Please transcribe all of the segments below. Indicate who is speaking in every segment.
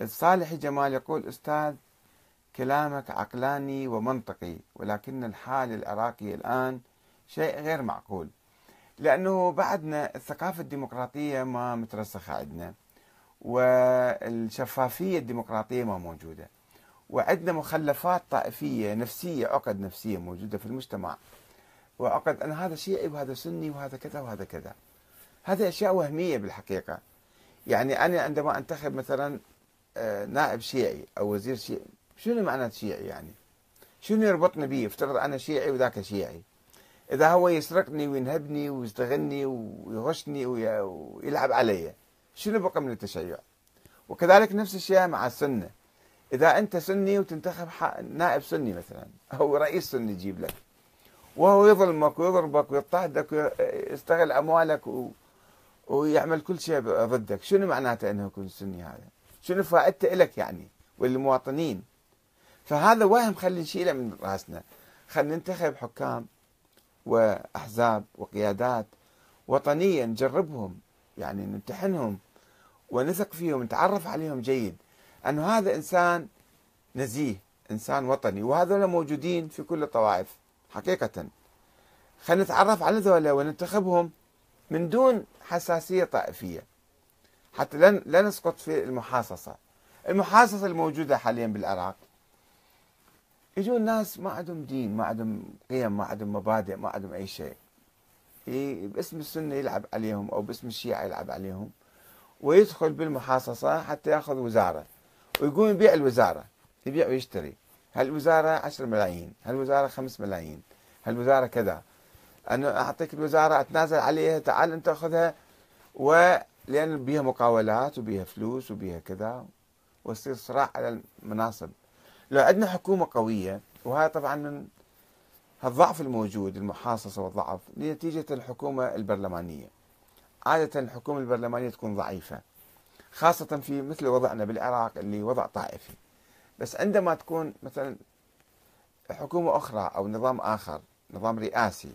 Speaker 1: الصالحي جمال يقول أستاذ كلامك عقلاني ومنطقي ولكن الحال العراقي الآن شيء غير معقول. لأنه بعدنا الثقافة الديمقراطية ما مترسخة عندنا والشفافية الديمقراطية ما موجودة وعندنا مخلفات طائفية نفسية عقد نفسية موجودة في المجتمع وعقد أن هذا شيعي وهذا سني وهذا كذا وهذا كذا. هذه أشياء وهمية بالحقيقة. يعني أنا عندما أنتخب مثلا نائب شيعي أو وزير شيعي. شنو معنى شيعي يعني؟ شنو يربطني به افترض أنا شيعي وذاك شيعي؟ إذا هو يسرقني وينهبني ويستغلني ويغشني ويلعب علي شنو بقى من التشيع؟ وكذلك نفس الشيء مع السنة. إذا أنت سني وتنتخب نائب سني مثلا أو رئيس سني يجيب لك. وهو يظلمك ويضربك ويضطهدك ويستغل أموالك و... ويعمل كل شيء ضدك. شنو معناته أنه يكون سني هذا؟ شنو فائدته لك يعني؟ وللمواطنين. فهذا وهم خلي نشيله من رأسنا. خلينا ننتخب حكام وأحزاب وقيادات وطنية نجربهم يعني نمتحنهم ونثق فيهم نتعرف عليهم جيد. أنه هذا إنسان نزيه إنسان وطني وهذول موجودين في كل الطوائف حقيقة. خلينا نتعرف على ذولا وننتخبهم من دون حساسية طائفية. حتى لا نسقط في المحاصصة. المحاصصة الموجودة حاليا بالعراق. يجون ناس ما عندهم دين ما عندهم قيم ما عندهم مبادئ ما عندهم أي شيء. باسم السنة يلعب عليهم أو باسم الشيعة يلعب عليهم. ويدخل بالمحاصصة حتى يأخذ وزارة. ويقوم يبيع الوزارة يبيع ويشتري. هالوزارة 10 ملايين؟ هالوزارة 5 ملايين؟ هالوزارة كذا؟ أنا أعطيك الوزارة أتنازل عليها تعال أنت أخذها. ولأن بيها مقاولات وبيها فلوس وبيها كذا ويصير صراع على المناصب. لو عندنا حكومة قوية وهذا طبعا من الضعف الموجود المحاصصة والضعف نتيجة الحكومة البرلمانية. عادة الحكومة البرلمانية تكون ضعيفة خاصة في مثل وضعنا بالعراق اللي وضع طائفي. بس عندما تكون مثلا حكومة أخرى أو نظام آخر نظام رئاسي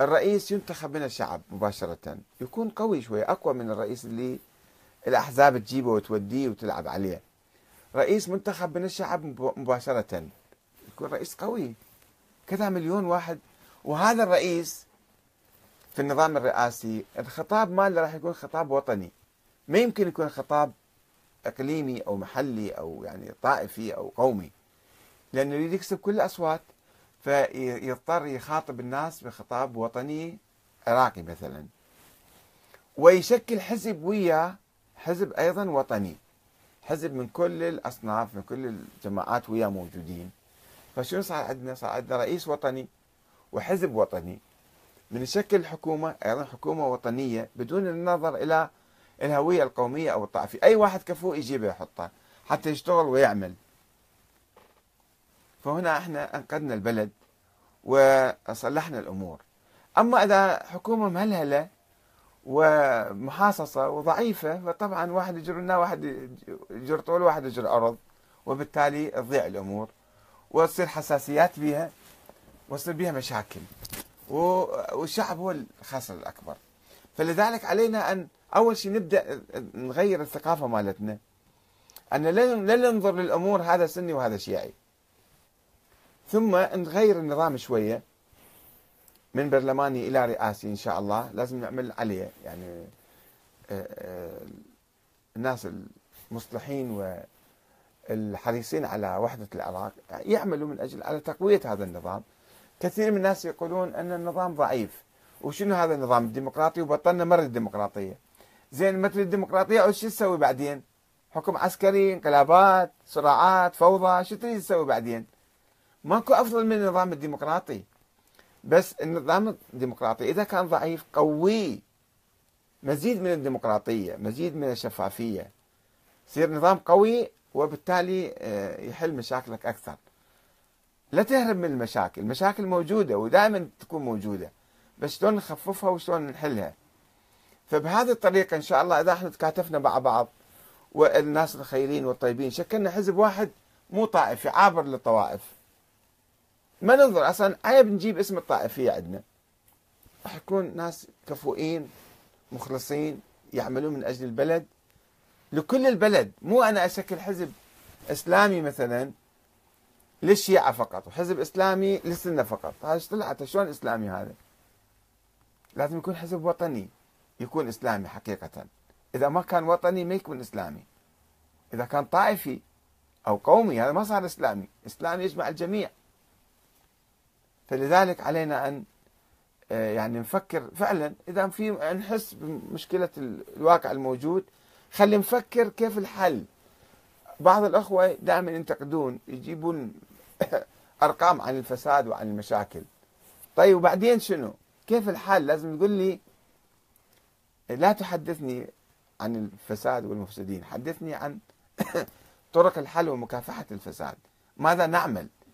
Speaker 1: الرئيس ينتخب من الشعب مباشرة. يكون قوي شوي أقوى من الرئيس اللي الأحزاب تجيبه وتوديه وتلعب عليه. رئيس منتخب من الشعب مباشرة. يكون رئيس قوي. كذا مليون واحد. وهذا الرئيس في النظام الرئاسي الخطاب ماله راح يكون خطاب وطني. ما يمكن يكون خطاب إقليمي أو محلي أو يعني طائفي أو قومي. لأنه يريد يكسب كل الأصوات. فيضطر يخاطب الناس بخطاب وطني عراقي مثلا. ويشكل حزب وياه حزب أيضا وطني. حزب من كل الأصناف من كل الجماعات وياه موجودين. فشنو صار عندنا؟ صار عندنا رئيس وطني وحزب وطني. من شكل الحكومة أيضا حكومة وطنية بدون النظر إلى الهوية القومية أو الطائفية، أي واحد كفو يجيبه يحطه حتى يشتغل ويعمل. فهنا إحنا انقذنا البلد وصلحنا الأمور. اما اذا حكومة مهلهله ومحاصصة وضعيفة فطبعا واحد يجر لنا واحد يجر طول واحد يجر أرض وبالتالي تضيع الأمور وتصير حساسيات بها وتصير بها مشاكل. والشعب هو الخاسر الأكبر. فلذلك علينا أن أول شيء نبدأ نغير الثقافة مالتنا أن لا ننظر للأمور هذا سني وهذا شيعي. ثم نغير النظام شوية. من برلماني إلى رئاسي إن شاء الله. لازم نعمل عليه. يعني آه، آه، الناس المصلحين والحريصين على وحدة العراق يعملوا من أجل على تقوية هذا النظام. كثير من الناس يقولون أن النظام ضعيف. وشنو هذا النظام؟ الديمقراطي وبطلنا مرة الديمقراطية. زين مثل الديمقراطية شو تسوي بعدين؟ حكم عسكري انقلابات صراعات فوضى شو تريد تسوي بعدين؟ ماكو أفضل من النظام الديمقراطي. بس النظام الديمقراطي إذا كان ضعيف قوي. مزيد من الديمقراطية مزيد من الشفافية. يصير نظام قوي وبالتالي آه، يحل مشاكلك أكثر. لا تهرب من المشاكل المشاكل موجودة ودائما تكون موجودة. بس شلون نخففها وشلون نحلها؟ فبهذه الطريقة إن شاء الله إذا إحنا تكاتفنا مع بعض والناس الخيرين والطيبين شكلنا حزب واحد مو طائفي عابر للطوائف. ما ننظر أصلا. عيب نجيب اسم الطائفية عندنا. راح يكون ناس كفؤين مخلصين يعملون من أجل البلد. لكل البلد. مو أنا أشكل حزب إسلامي مثلا للشيعة فقط وحزب إسلامي للسنة فقط. هذا طلعت شلون إسلامي هذا؟ لازم يكون حزب وطني. يكون إسلامي حقيقة. إذا ما كان وطني ما يكون إسلامي. إذا كان طائفي أو قومي هذا ما صار إسلامي. إسلامي يجمع الجميع. فلذلك علينا أن آه، يعني نفكر فعلا. إذا في نحس بمشكلة الواقع الموجود خلي نفكر كيف الحل. بعض الأخوة دائما ينتقدون يجيبون أرقام عن الفساد وعن المشاكل. طيب وبعدين شنو؟ كيف الحل؟ لازم تقول لي لا تحدثني عن الفساد والمفسدين حدثني عن طرق الحل ومكافحة الفساد. ماذا نعمل؟